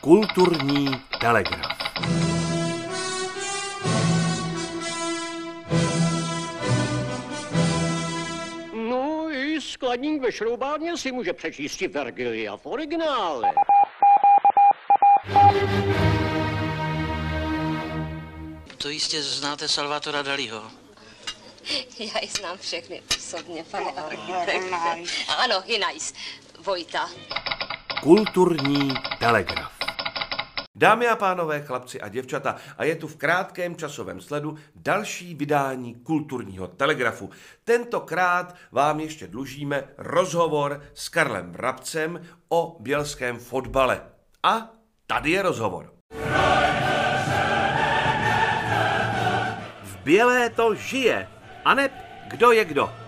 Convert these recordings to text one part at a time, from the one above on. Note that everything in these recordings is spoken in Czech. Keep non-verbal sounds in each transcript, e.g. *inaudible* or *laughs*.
Kulturní telegraf. No i skladník ve šroubárně si může přečíst Vergilia v originále. To jistě znáte Salvatora Daliho. Já ji znám všechny osobně, pane architekte. Ano, Hinajs, Vojta. Kulturní telegraf. Dámy a pánové, chlapci a děvčata, a je tu v krátkém časovém sledu další vydání kulturního telegrafu. Tentokrát vám ještě dlužíme rozhovor s Karlem Vrabcem o bělském fotbale. A tady je rozhovor. V Bělé to žije. A ne, kdo je kdo.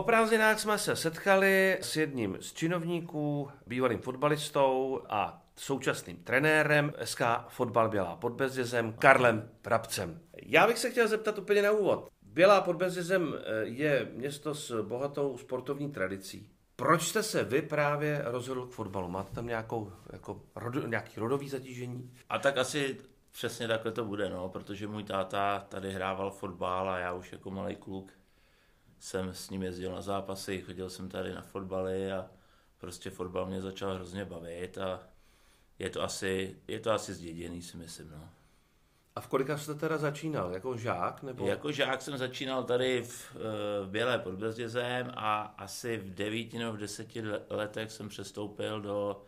O prázdninách jsme se setkali s jedním z činovníků, bývalým fotbalistou a současným trenérem SK Fotbal Bělá pod Bezdězem, Karlem Prabcem. Já bych se chtěl zeptat úplně na úvod. Bělá pod Bezdězem eh, je město s bohatou sportovní tradicí. Proč jste se vy právě rozhodl k fotbalu? Máte tam nějakou, jako, rodo, nějaký rodový zatížení? A tak asi přesně takhle to bude, no, protože můj táta tady hrával fotbal a já už jako malý kluk jsem s ním jezdil na zápasy, chodil jsem tady na fotbaly a prostě fotbal mě začal hrozně bavit a je to asi, je to asi zděděný, si myslím, no. A v kolika jste teda začínal? Jako žák? Nebo... Jako žák jsem začínal tady v, eh, v Bělé pod Bezdězem a asi v devíti nebo v deseti letech jsem přestoupil do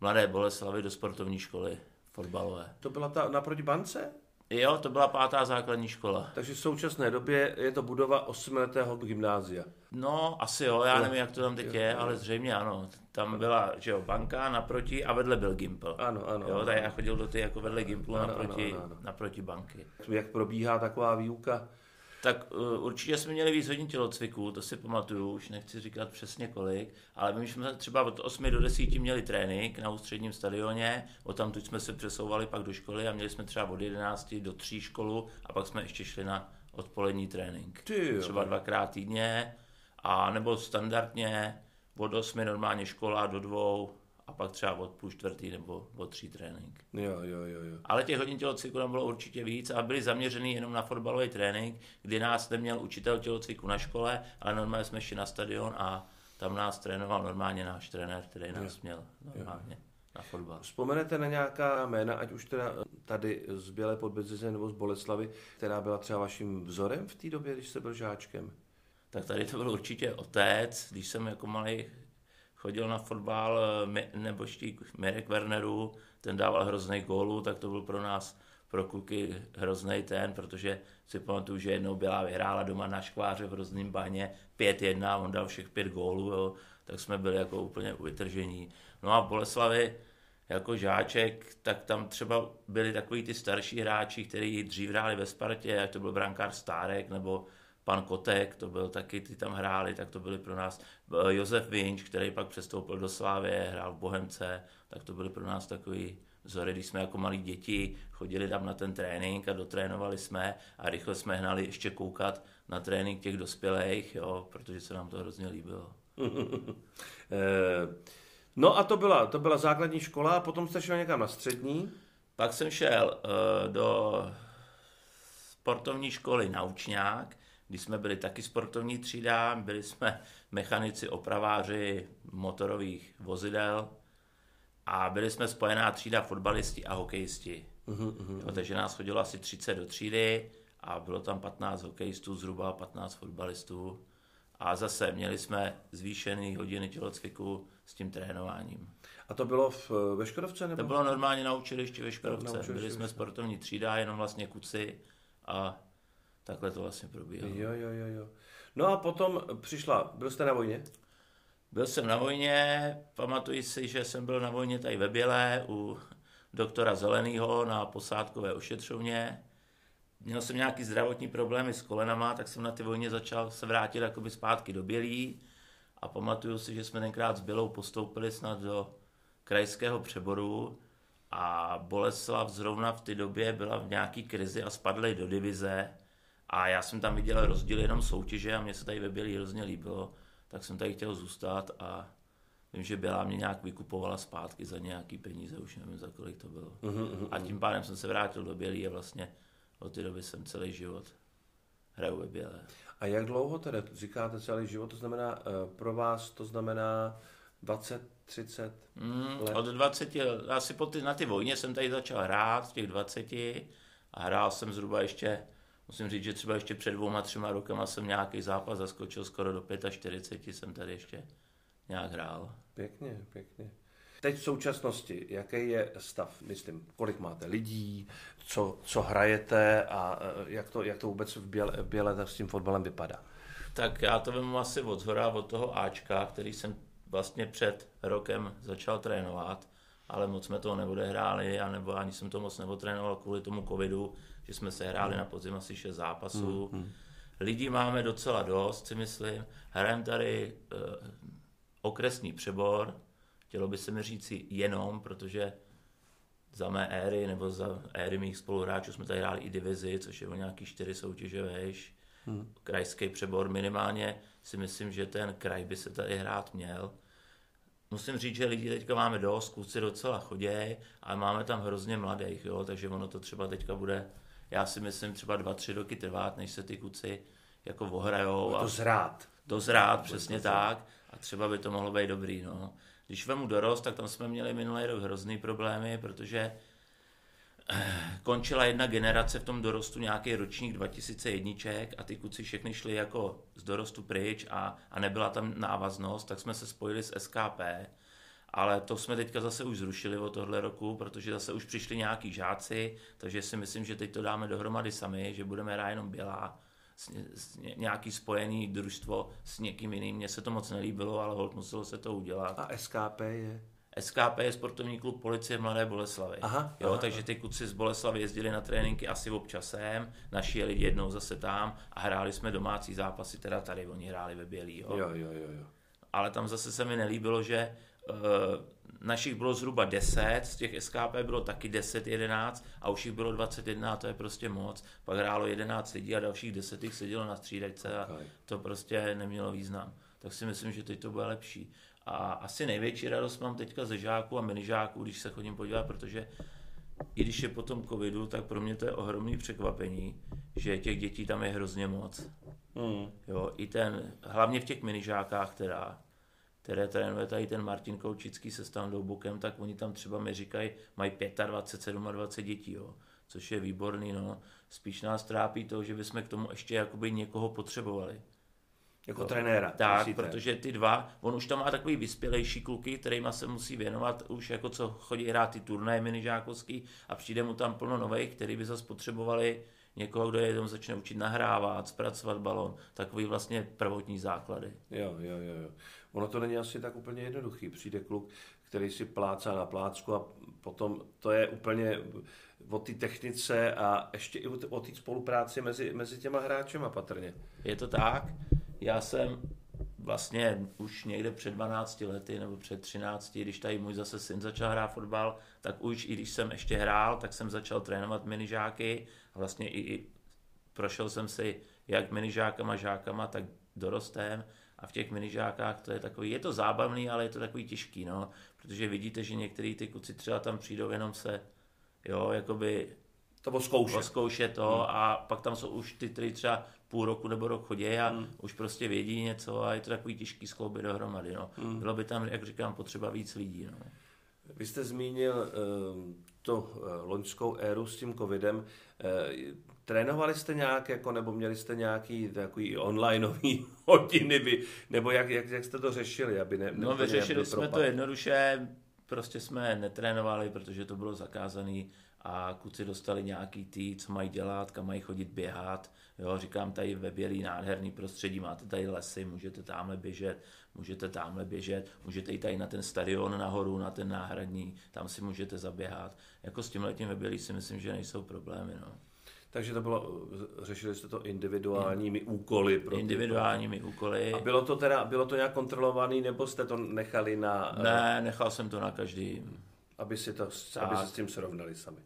Mladé Boleslavy do sportovní školy fotbalové. To byla ta naproti bance? Jo, to byla pátá základní škola. Takže v současné době je to budova osmiletého gymnázia. No, asi jo, já Jo. nevím, jak to tam teď Jo, je, ale zřejmě ano. Tam byla, že jo, banka naproti a vedle byl Gimpl. Ano, ano, Jo, tak já chodil do ty jako vedle Gimplu Ano, naproti, ano, ano, ano. naproti banky. Jak probíhá taková výuka? Tak uh, určitě jsme měli víc hodin tělocviku, to si pamatuju, už nechci říkat přesně kolik, ale my jsme třeba od 8 do 10 měli trénink na ústředním stadioně, od tam jsme se přesouvali pak do školy a měli jsme třeba od 11 do 3 školu a pak jsme ještě šli na odpolední trénink. Ty. Třeba dvakrát týdně, a nebo standardně od 8 normálně škola do dvou a pak třeba od půl čtvrtý nebo od tří trénink. Jo, jo, jo, jo. Ale těch hodin tělocviku tam bylo určitě víc a byli zaměřený jenom na fotbalový trénink, kdy nás neměl učitel tělocviku na škole, ale normálně jsme šli na stadion a tam nás trénoval normálně náš trenér, který nás měl normálně na fotbal. Vzpomenete na nějaká jména, ať už teda tady z Bělé podbezře nebo z Boleslavy, která byla třeba vaším vzorem v té době, když jste byl žáčkem? Tak tady to byl určitě otec, když jsem jako malý chodil na fotbal eh, Mi- neboštík Mirek Wernerů, ten dával hrozný gólů, tak to byl pro nás, pro kluky hrozný ten, protože si pamatuju, že jednou byla vyhrála doma na škváře v hrozným baně 5-1, on dal všech pět gólů, jo, tak jsme byli jako úplně vytržení. No a v Boleslavi jako žáček, tak tam třeba byli takový ty starší hráči, kteří dřív hráli ve Spartě, ať to byl brankář Stárek nebo pan Kotek, to byl taky, ty tam hráli, tak to byli pro nás eh, Josef Vinč, který pak přestoupil do Slávě, hrál v Bohemce, tak to byly pro nás takový vzory, když jsme jako malí děti chodili tam na ten trénink a dotrénovali jsme a rychle jsme hnali ještě koukat na trénink těch dospělých, jo, protože se nám to hrozně líbilo. *laughs* Eh, No a to byla, to byla základní škola a potom jste šel někam na střední. Pak jsem šel uh, do sportovní školy Naučňák, kdy jsme byli taky sportovní třída, byli jsme mechanici, opraváři motorových vozidel a byli jsme spojená třída fotbalisti a hokejisti. Mhm, Jo, takže nás chodilo asi 30 do třídy a bylo tam 15 hokejistů, zhruba 15 fotbalistů. A zase měli jsme zvýšený hodiny tělocviku s tím trénováním. A to bylo v, ve Škodovce? Nebo? To bylo normálně na učilišti ve Škodovce. Na učilišti Byli jsme sportovní třída, jenom vlastně kuci a takhle to vlastně probíhalo. Jo, jo, jo, jo. No a potom přišla, byl jste na vojně? Byl jsem na vojně, pamatuji si, že jsem byl na vojně tady ve Bělé u doktora Zelenýho na posádkové ošetřovně. Měl jsem nějaký zdravotní problémy s kolenama, tak jsem na ty vojně začal se vrátit jakoby zpátky do Bělí. A pamatuju si, že jsme tenkrát s Bělou postoupili snad do krajského přeboru a Boleslav zrovna v té době byla v nějaký krizi a spadli do divize a já jsem tam viděl rozdíl jenom soutěže a mně se tady ve Bělí hrozně líbilo, tak jsem tady chtěl zůstat a vím, že byla mě nějak vykupovala zpátky za nějaký peníze, už nevím, za kolik to bylo. Uh-huh, a tím pádem jsem se vrátil do Bělý a vlastně od té doby jsem celý život hraju ve Bělé. A jak dlouho tedy říkáte celý život, to znamená eh, pro vás, to znamená 20, 30 mm, let? Od 20, asi po ty, na ty vojně jsem tady začal hrát, těch 20 a hrál jsem zhruba ještě, musím říct, že třeba ještě před dvouma, třema rokama jsem nějaký zápas zaskočil, skoro do 45 jsem tady ještě nějak hrál. Pěkně, pěkně. Teď v současnosti, jaký je stav, myslím, kolik máte lidí, co, co hrajete a e, jak to, jak to vůbec v Běle, v Běle s tím fotbalem vypadá? Tak já to vím asi od zhora, od toho Ačka, který jsem vlastně před rokem začal trénovat, ale moc jsme toho neodehráli, nebo ani jsem to moc neotrénoval kvůli tomu covidu, že jsme se hráli hmm. na podzim asi 6 zápasů. Hmm. Lidí máme docela dost, si myslím. Hrajeme tady uh, okresní přebor, chtělo by se mi říci jenom, protože za mé éry nebo za éry mých spoluhráčů jsme tady hráli i divizi, což je o nějaký čtyři soutěže vejš. Hmm. Krajský přebor minimálně si myslím, že ten kraj by se tady hrát měl. Musím říct, že lidi teďka máme dost, kluci docela chodějí, ale máme tam hrozně mladých, jo, takže ono to třeba teďka bude, já si myslím, třeba dva, tři roky trvat, než se ty kluci jako ohrajou. To zrát. Dozrát, přesně to tak. A třeba by to mohlo být dobrý, no. Když vemu dorost, tak tam jsme měli minulý rok hrozný problémy, protože eh, končila jedna generace v tom dorostu, nějaký ročník 2001 a ty kluci všechny šli jako z dorostu pryč a, a nebyla tam návaznost, tak jsme se spojili s SKP, ale to jsme teďka zase už zrušili od tohle roku, protože zase už přišli nějaký žáci, takže si myslím, že teď to dáme dohromady sami, že budeme hrát jenom Bělá nějaký spojený družstvo s někým jiným. Mně se to moc nelíbilo, ale hold muselo se to udělat. A SKP je? SKP je sportovní klub policie Mladé Boleslavy. Aha, jo, aha, takže ty kluci z Boleslavy jezdili na tréninky asi občasem, naši jeli jednou zase tam a hráli jsme domácí zápasy, teda tady oni hráli ve Bělý. Jo, jo, jo, jo. Ale tam zase se mi nelíbilo, že našich bylo zhruba 10, z těch SKP bylo taky 10, 11 a už jich bylo 21 a to je prostě moc. Pak hrálo 11 lidí a dalších 10 jich sedělo na střídačce a to prostě nemělo význam. Tak si myslím, že teď to bude lepší. A asi největší radost mám teďka ze žáků a minižáků, když se chodím podívat, protože i když je po tom covidu, tak pro mě to je ohromný překvapení, že těch dětí tam je hrozně moc. Mm. Jo, i ten, hlavně v těch minižákách teda, které trénuje tady ten Martin Koučický se Standou Bukem, tak oni tam třeba mi říkají, mají 25, 27 dětí, jo, což je výborný, no. Spíš nás trápí to, že bychom k tomu ještě jakoby někoho potřebovali. Jako no, trenéra. Tak, musíte. protože ty dva, on už tam má takový vyspělejší kluky, kterýma se musí věnovat, už jako co chodí hrát ty turnaje minižákovský a přijde mu tam plno nových, který by zase potřebovali někoho, kdo je tam začne učit nahrávat, zpracovat balon, takový vlastně prvotní základy. Jo, jo, jo, jo. Ono to není asi tak úplně jednoduchý. Přijde kluk, který si plácá na plácku a potom to je úplně o té technice a ještě i o té spolupráci mezi, mezi těma hráčema patrně. Je to tak. Já jsem vlastně už někde před 12 lety nebo před 13, když tady můj zase syn začal hrát fotbal, tak už i když jsem ještě hrál, tak jsem začal trénovat minižáky a vlastně i, i prošel jsem si jak minižákama, žákama, tak dorostem a v těch minižákách to je takový, je to zábavný, ale je to takový těžký, no, protože vidíte, že některý ty kluci třeba tam přijdou jenom se, jo, jakoby to oskoušet. Oskoušet to hmm. a pak tam jsou už ty, kteří třeba půl roku nebo rok chodí a hmm. už prostě vědí něco a je to takový těžký skloubit dohromady. No. Hmm. Bylo by tam, jak říkám, potřeba víc lidí. No. Vy jste zmínil uh, to uh, loňskou éru s tím covidem. Uh, trénovali jste nějak, jako, nebo měli jste nějaký takový onlineový *laughs* hodiny, vy, nebo jak, jak, jak jste to řešili, aby ne, No vyřešili jsme propad. to jednoduše, prostě jsme netrénovali, protože to bylo zakázané a kluci dostali nějaký tý, co mají dělat, kam mají chodit běhat. Jo, říkám tady ve Bělý nádherný prostředí, máte tady lesy, můžete tamhle běžet, můžete tamhle běžet, můžete jít tady na ten stadion nahoru, na ten náhradní, tam si můžete zaběhat. Jako s tím letím ve Bělý si myslím, že nejsou problémy. No. Takže to bylo, řešili jste to individuálními úkoly. Pro individuálními úkoly. A bylo to teda, bylo to nějak kontrolovaný, nebo jste to nechali na... Ne, nechal jsem to na každý. Aby si, to, aby si s tím srovnali sami.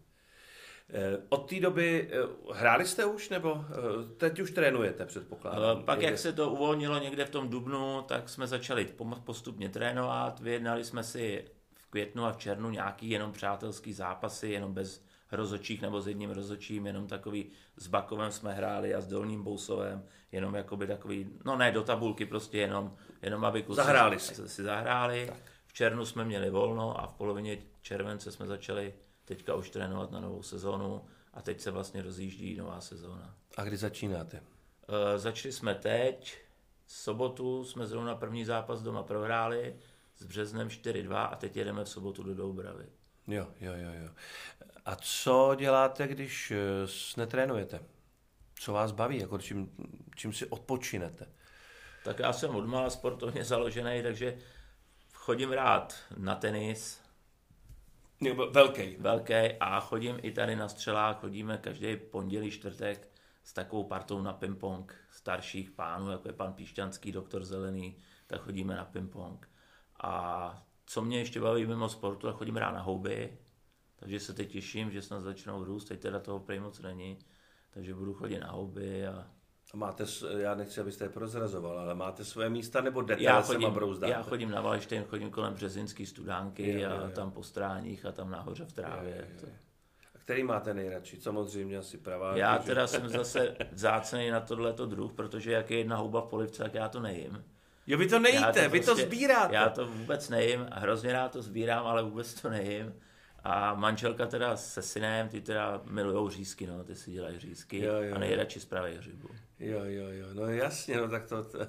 Eh, Od té doby eh, hráli jste už, nebo eh, teď už trénujete, předpokládám? Pak, Někde? jak se to uvolnilo někde v tom dubnu, tak jsme začali postupně trénovat. Vyjednali jsme si v květnu a v červnu nějaký jenom přátelský zápasy, jenom bez rozočích nebo s jedním rozočím, jenom takový s Bakovem jsme hráli a s Dolním Bousovem, jenom jakoby takový, no ne do tabulky, prostě jenom, jenom aby kluci Zahráli si. si, si zahráli. Tak. V červnu jsme měli volno a v polovině července jsme začali teďka už trénovat na novou sezónu a teď se vlastně rozjíždí nová sezóna. A kdy začínáte? Uh, začali jsme teď, v sobotu jsme zrovna první zápas doma prohráli s Březnem 4-2 a teď jedeme v sobotu do Doubravy. Jo, jo, jo, jo. A co děláte, když eh, netrénujete? Co vás baví, jako čím, čím si odpočinete? Tak já jsem odmala sportovně založený, takže chodím rád na tenis, Velký. velký, a chodím i tady na střelách, chodíme každý pondělí, čtvrtek s takovou partou na ping-pong starších pánů, jako je pan Píšťanský, doktor Zelený, tak chodíme na ping-pong. A co mě ještě baví mimo sportu, tak chodím rád na houby, takže se teď těším, že snad začnou růst, teď teda toho prej moc není, takže budu chodit na houby a A máte, já nechci, abyste je prozrazoval, ale máte své místa nebo jdete já a chodím, já chodím na Valštejn, chodím kolem Březinský studánky Jo, jo, a jo. tam po stráních a tam nahoře v trávě. To- A který máte nejradši? Samozřejmě asi pravá. Já takže- teda jsem *laughs* zase vzácný na tohleto druh, protože jak je jedna houba v polivce, tak já to nejím. Jo, vy to Já nejíte, vy to prostě- sbíráte. Já to vůbec nejím a hrozně rád to sbírám, ale vůbec to nejím. A manželka teda se synem, ty teda milujou řízky, no, ty si dělají řízky Jo, jo, a nejradši zpraví hřibu. Jo, jo, jo, no jasně, no tak to... to *laughs*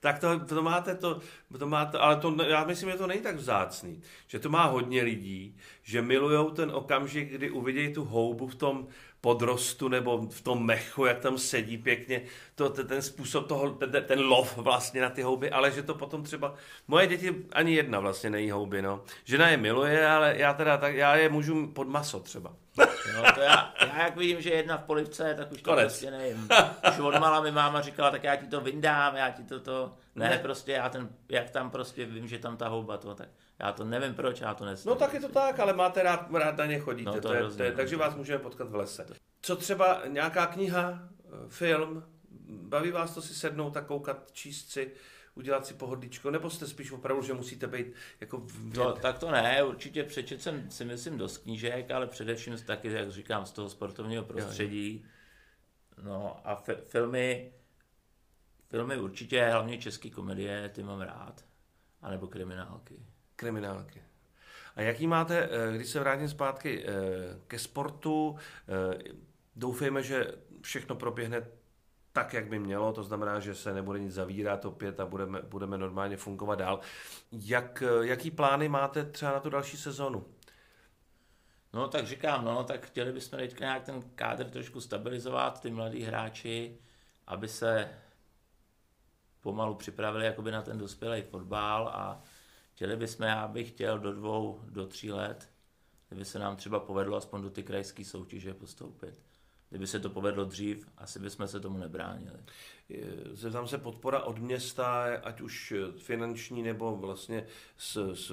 tak to, to máte to, to máte, ale to, já myslím, že to není tak vzácný, že to má hodně lidí, že milujou ten okamžik, kdy uvidějí tu houbu v tom podrostu nebo v tom mechu, jak tam sedí pěkně, to, ten, ten způsob toho, ten, ten lov vlastně na ty houby, ale že to potom třeba, moje děti ani jedna vlastně nejí houby, no. Žena je miluje, ale já teda, tak, já je můžu pod maso třeba. No, to já, já, jak vidím, že je jedna v polivce, tak už to Konec. prostě nevím. Už od mala mi máma říkala, tak já ti to vyndám, já ti to to... Ne, Ne. prostě já ten, jak tam prostě vím, že tam ta houba to, tak já to nevím proč, já to nesmím. No tak je to tak, ale máte rád, rád na ně chodíte, No, to to je, hrozně, to je, no. takže vás můžeme potkat v lese. Co třeba nějaká kniha, film, baví vás to si sednout a koukat, číst si, udělat si pohodlíčko, nebo jste spíš opravdu, že musíte být jako v... No, tak to ne, určitě přečet jsem si myslím dost knížek, ale především taky, jak říkám, z toho sportovního prostředí. No a fi- filmy, filmy určitě, hlavně české komedie, ty mám rád. A nebo kriminálky. kriminálky. A jaký máte, eh, když se vrátím zpátky eh, ke sportu, eh, doufejme, že všechno proběhne tak, jak by mělo, to znamená, že se nebude nic zavírat opět a budeme, budeme normálně fungovat dál. Jak, jaký plány máte třeba na tu další sezonu? No tak říkám, no tak chtěli bychom teďka nějak ten kádr trošku stabilizovat, ty mladí hráči, aby se pomalu připravili jakoby na ten dospělý fotbal a chtěli bychom, já bych chtěl do dvou, do tří let, kdyby se nám třeba povedlo aspoň do ty krajské soutěže postoupit. Kdyby se to povedlo dřív, asi bychom se tomu nebránili. Zeptám se podpora od města, ať už eh, finanční nebo vlastně s, s,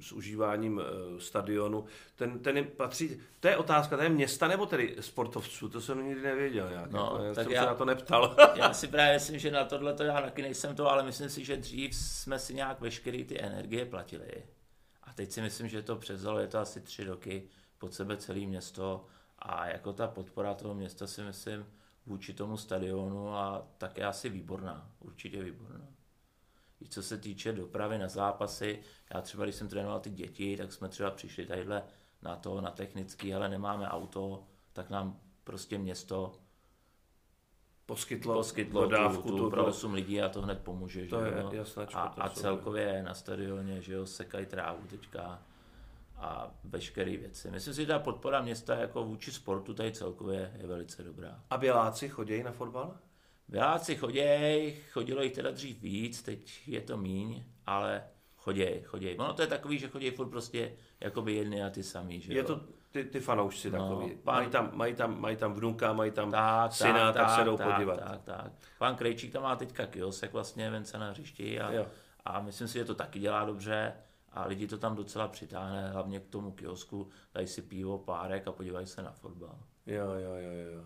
s užíváním eh, stadionu. Ten, ten je, patří, to je otázka, to je města nebo tedy sportovců, to jsem nikdy nevěděl nějak. No, jako, já tak jsem já- se na to neptal. *laughs* Já si právě myslím, že na tohle to já taky nejsem to, ale myslím si, že dřív jsme si nějak veškeré ty energie platili. A teď si myslím, že to převzalo, je to asi tři roky pod sebe celé město a jako ta podpora toho města si myslím vůči tomu stadionu a tak je asi výborná, určitě výborná. I co se týče dopravy na zápasy, já třeba když jsem trénoval ty děti, tak jsme třeba přišli tadyhle na to, na technický, ale nemáme auto, tak nám prostě město Poskytlo, poskytlo dodávku, tu, tu pro 8 lidí a to hned pomůže. To že je jo? jasnačko, A, to a celkově na stadioně, že jo, sekají trávu teďka a veškeré věci. Myslím si, že ta podpora města jako vůči sportu tady celkově je velice dobrá. A Běláci chodějí na fotbal? Běláci choděj, chodilo jich teda dřív víc, teď je to míň, ale choděj, choděj. Ono to je takový, že chodějí furt prostě jakoby jedny a ty samý, že Je jo? to ty, ty fanoušci No, takový. pan- Mají, tam, mají, tam, mají tam vnuka, mají tam tak, syna, tak, se jdou tak, podívat. Tak, tak. Pan Krejčík tam má teďka kiosek vlastně vence na hřišti a, Jo. a myslím si, že to taky dělá dobře a lidi to tam docela přitáhne, hlavně k tomu kiosku, dají si pivo, párek a podívají se na fotbal. Jo, jo, jo, jo.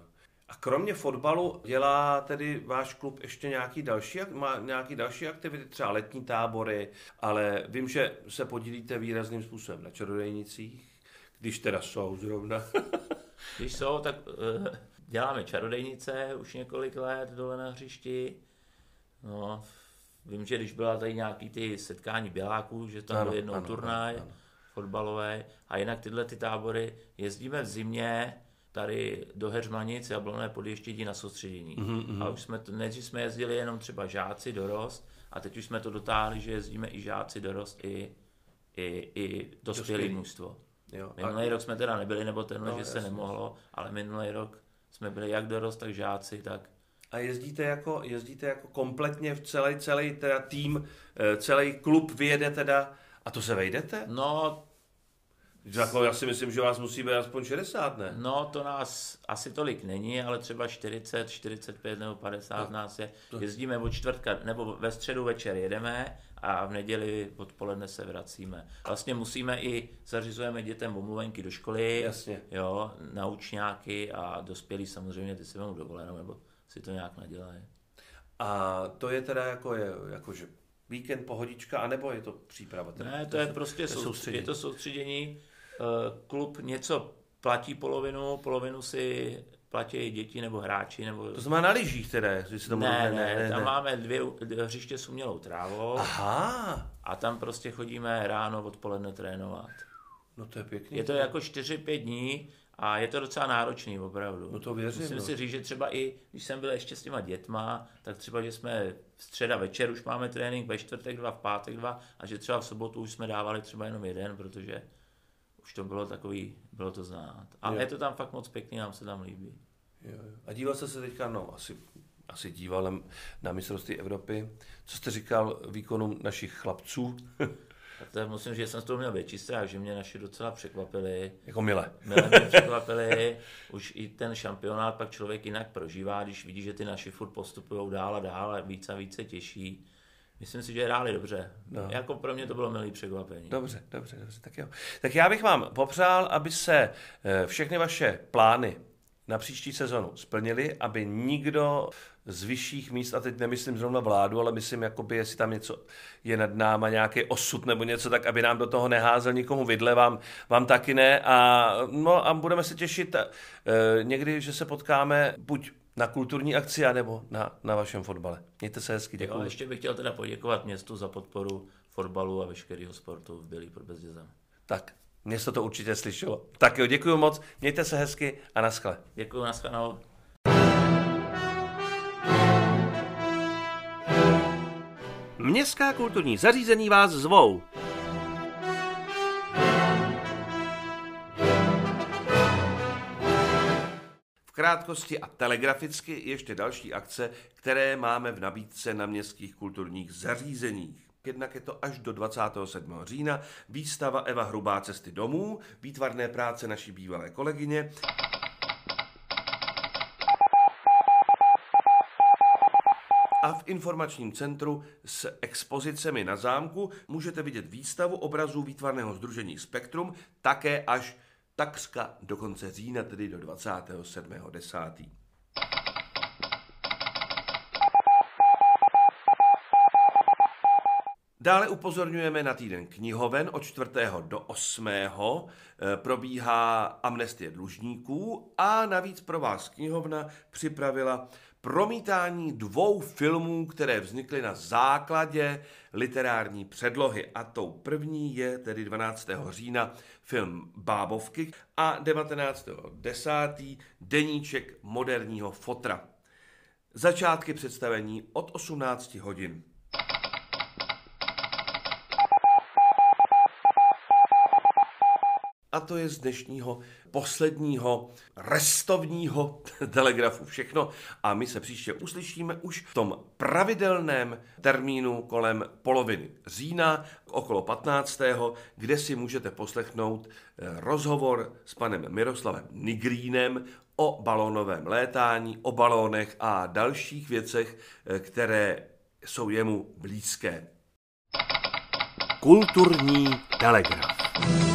A kromě fotbalu dělá tedy váš klub ještě nějaký další, má nějaký další aktivity, třeba letní tábory, ale vím, že se podílíte výrazným způsobem na čarodejnicích, když teda jsou zrovna. *laughs* když jsou, tak uh, děláme čarodejnice už několik let dole na hřišti. No, vím, že když byla tady nějaký ty setkání běláků, že tam byl jednou ano, turnaj ano, ano. fotbalové a jinak tyhle ty tábory jezdíme v zimě tady do Heřmanic, Jablonné podještědí na soustředění. Mm-hmm. A už jsme, to, než jsme jezdili jenom třeba žáci dorost, a teď už jsme to dotáhli, že jezdíme i žáci dorost, i, i, i dospělý mužstvo. Minulý a... rok jsme teda nebyli, nebo tenhle, no, že se nemohlo, ale minulý rok jsme byli jak dorost, tak žáci, tak a jezdíte jako, jezdíte jako kompletně v celý, celý teda tým, eh, celý klub vyjede teda a to se vejdete? No, jako já si myslím, že vás musí být aspoň 60, ne? No, to nás asi tolik není, ale třeba 40, 45 nebo 50 to, nás je. To... Jezdíme od čtvrtka, nebo ve středu večer jedeme a v neděli odpoledne se vracíme. Vlastně musíme i, zařizujeme dětem omluvenky do školy, Jasně. jo, naučňáky a dospělí samozřejmě, ty si vemou dovolenou, nebo si to nějak nadělají. A to je teda jako, je, jako že víkend pohodička, anebo je to příprava? Teda? Ne, to, to je, je prostě soustředění. Je to soustředění Eh, klub něco platí polovinu, polovinu si platí děti nebo hráči. Nebo... To znamená na lyžích teda, že si to ne, ne, ne, tam ne. máme dvě, dvě hřiště s umělou trávou. Aha. A tam prostě chodíme ráno, odpoledne trénovat. No to je pěkný. Je to jako 4-5 dní a je to docela náročný opravdu. No to věřím. Musím no. si říct, že třeba i, když jsem byl ještě s těma dětma, tak třeba, že jsme v středa večer už máme trénink, ve čtvrtek dva, v pátek dva a že třeba v sobotu už jsme dávali třeba jenom jeden, protože už to bylo takový, bylo to znát. A jo. je to tam fakt moc pěkný, nám se tam líbí. Jo, jo. A díval jste se teďka, no asi, asi díval na, na mistrovství Evropy. Co jste říkal výkonům našich chlapců? *laughs* tak to musím, že jsem z toho měl větší strach, že mě naši docela překvapili. Jako mile. Mile mě *laughs* překvapili. Už i ten šampionát pak člověk jinak prožívá, když vidí, že ty naši furt postupují dál a dál a více a více těší. Myslím si, že hráli dobře. No. Jako pro mě to bylo milý překvapení. Dobře, dobře, dobře, tak jo. Tak já bych vám popřál, aby se eh, všechny vaše plány na příští sezonu splnili, aby nikdo z vyšších míst, a teď nemyslím zrovna vládu, ale myslím, jakoby, jestli tam něco je nad náma, nějaký osud nebo něco, tak aby nám do toho neházel nikomu vidle, vám, vám taky ne. A, no, a budeme se těšit e, někdy, že se potkáme buď na kulturní akci, anebo na, na vašem fotbale. Mějte se hezky, děkuji. Jo, ještě bych chtěl teda poděkovat městu za podporu fotbalu a veškerého sportu v Bělý pod Bezdězem. Tak, město to určitě slyšelo. Tak jo, děkuji moc, mějte se hezky a naschle. Děkuji, naschledanou. Městská kulturní zařízení vás zvou. krátkosti a telegraficky ještě další akce, které máme v nabídce na městských kulturních zařízeních. Jednak je to až do 27. října výstava Eva Hrubá cesty domů, výtvarné práce naší bývalé kolegyně. A v informačním centru s expozicemi na zámku můžete vidět výstavu obrazů výtvarného združení Spektrum také až takřka do konce října, tedy do 27.10. Dále upozorňujeme na týden knihoven od 4. do 8. Eh, probíhá amnestie dlužníků a navíc pro vás knihovna připravila promítání dvou filmů, které vznikly na základě literární předlohy. A tou první je tedy 12. října film Bábovky a 19.10. deníček moderního fotra. Začátky představení od 18 hodin. A to je z dnešního posledního restovního *laughs* telegrafu všechno. A my se příště uslyšíme už v tom pravidelném termínu kolem poloviny října, okolo 15. kde si můžete poslechnout eh, rozhovor s panem Miroslavem Nigrínem o balónovém létání, o balónech a dalších věcech, eh, které jsou jemu blízké. Kulturní telegraf.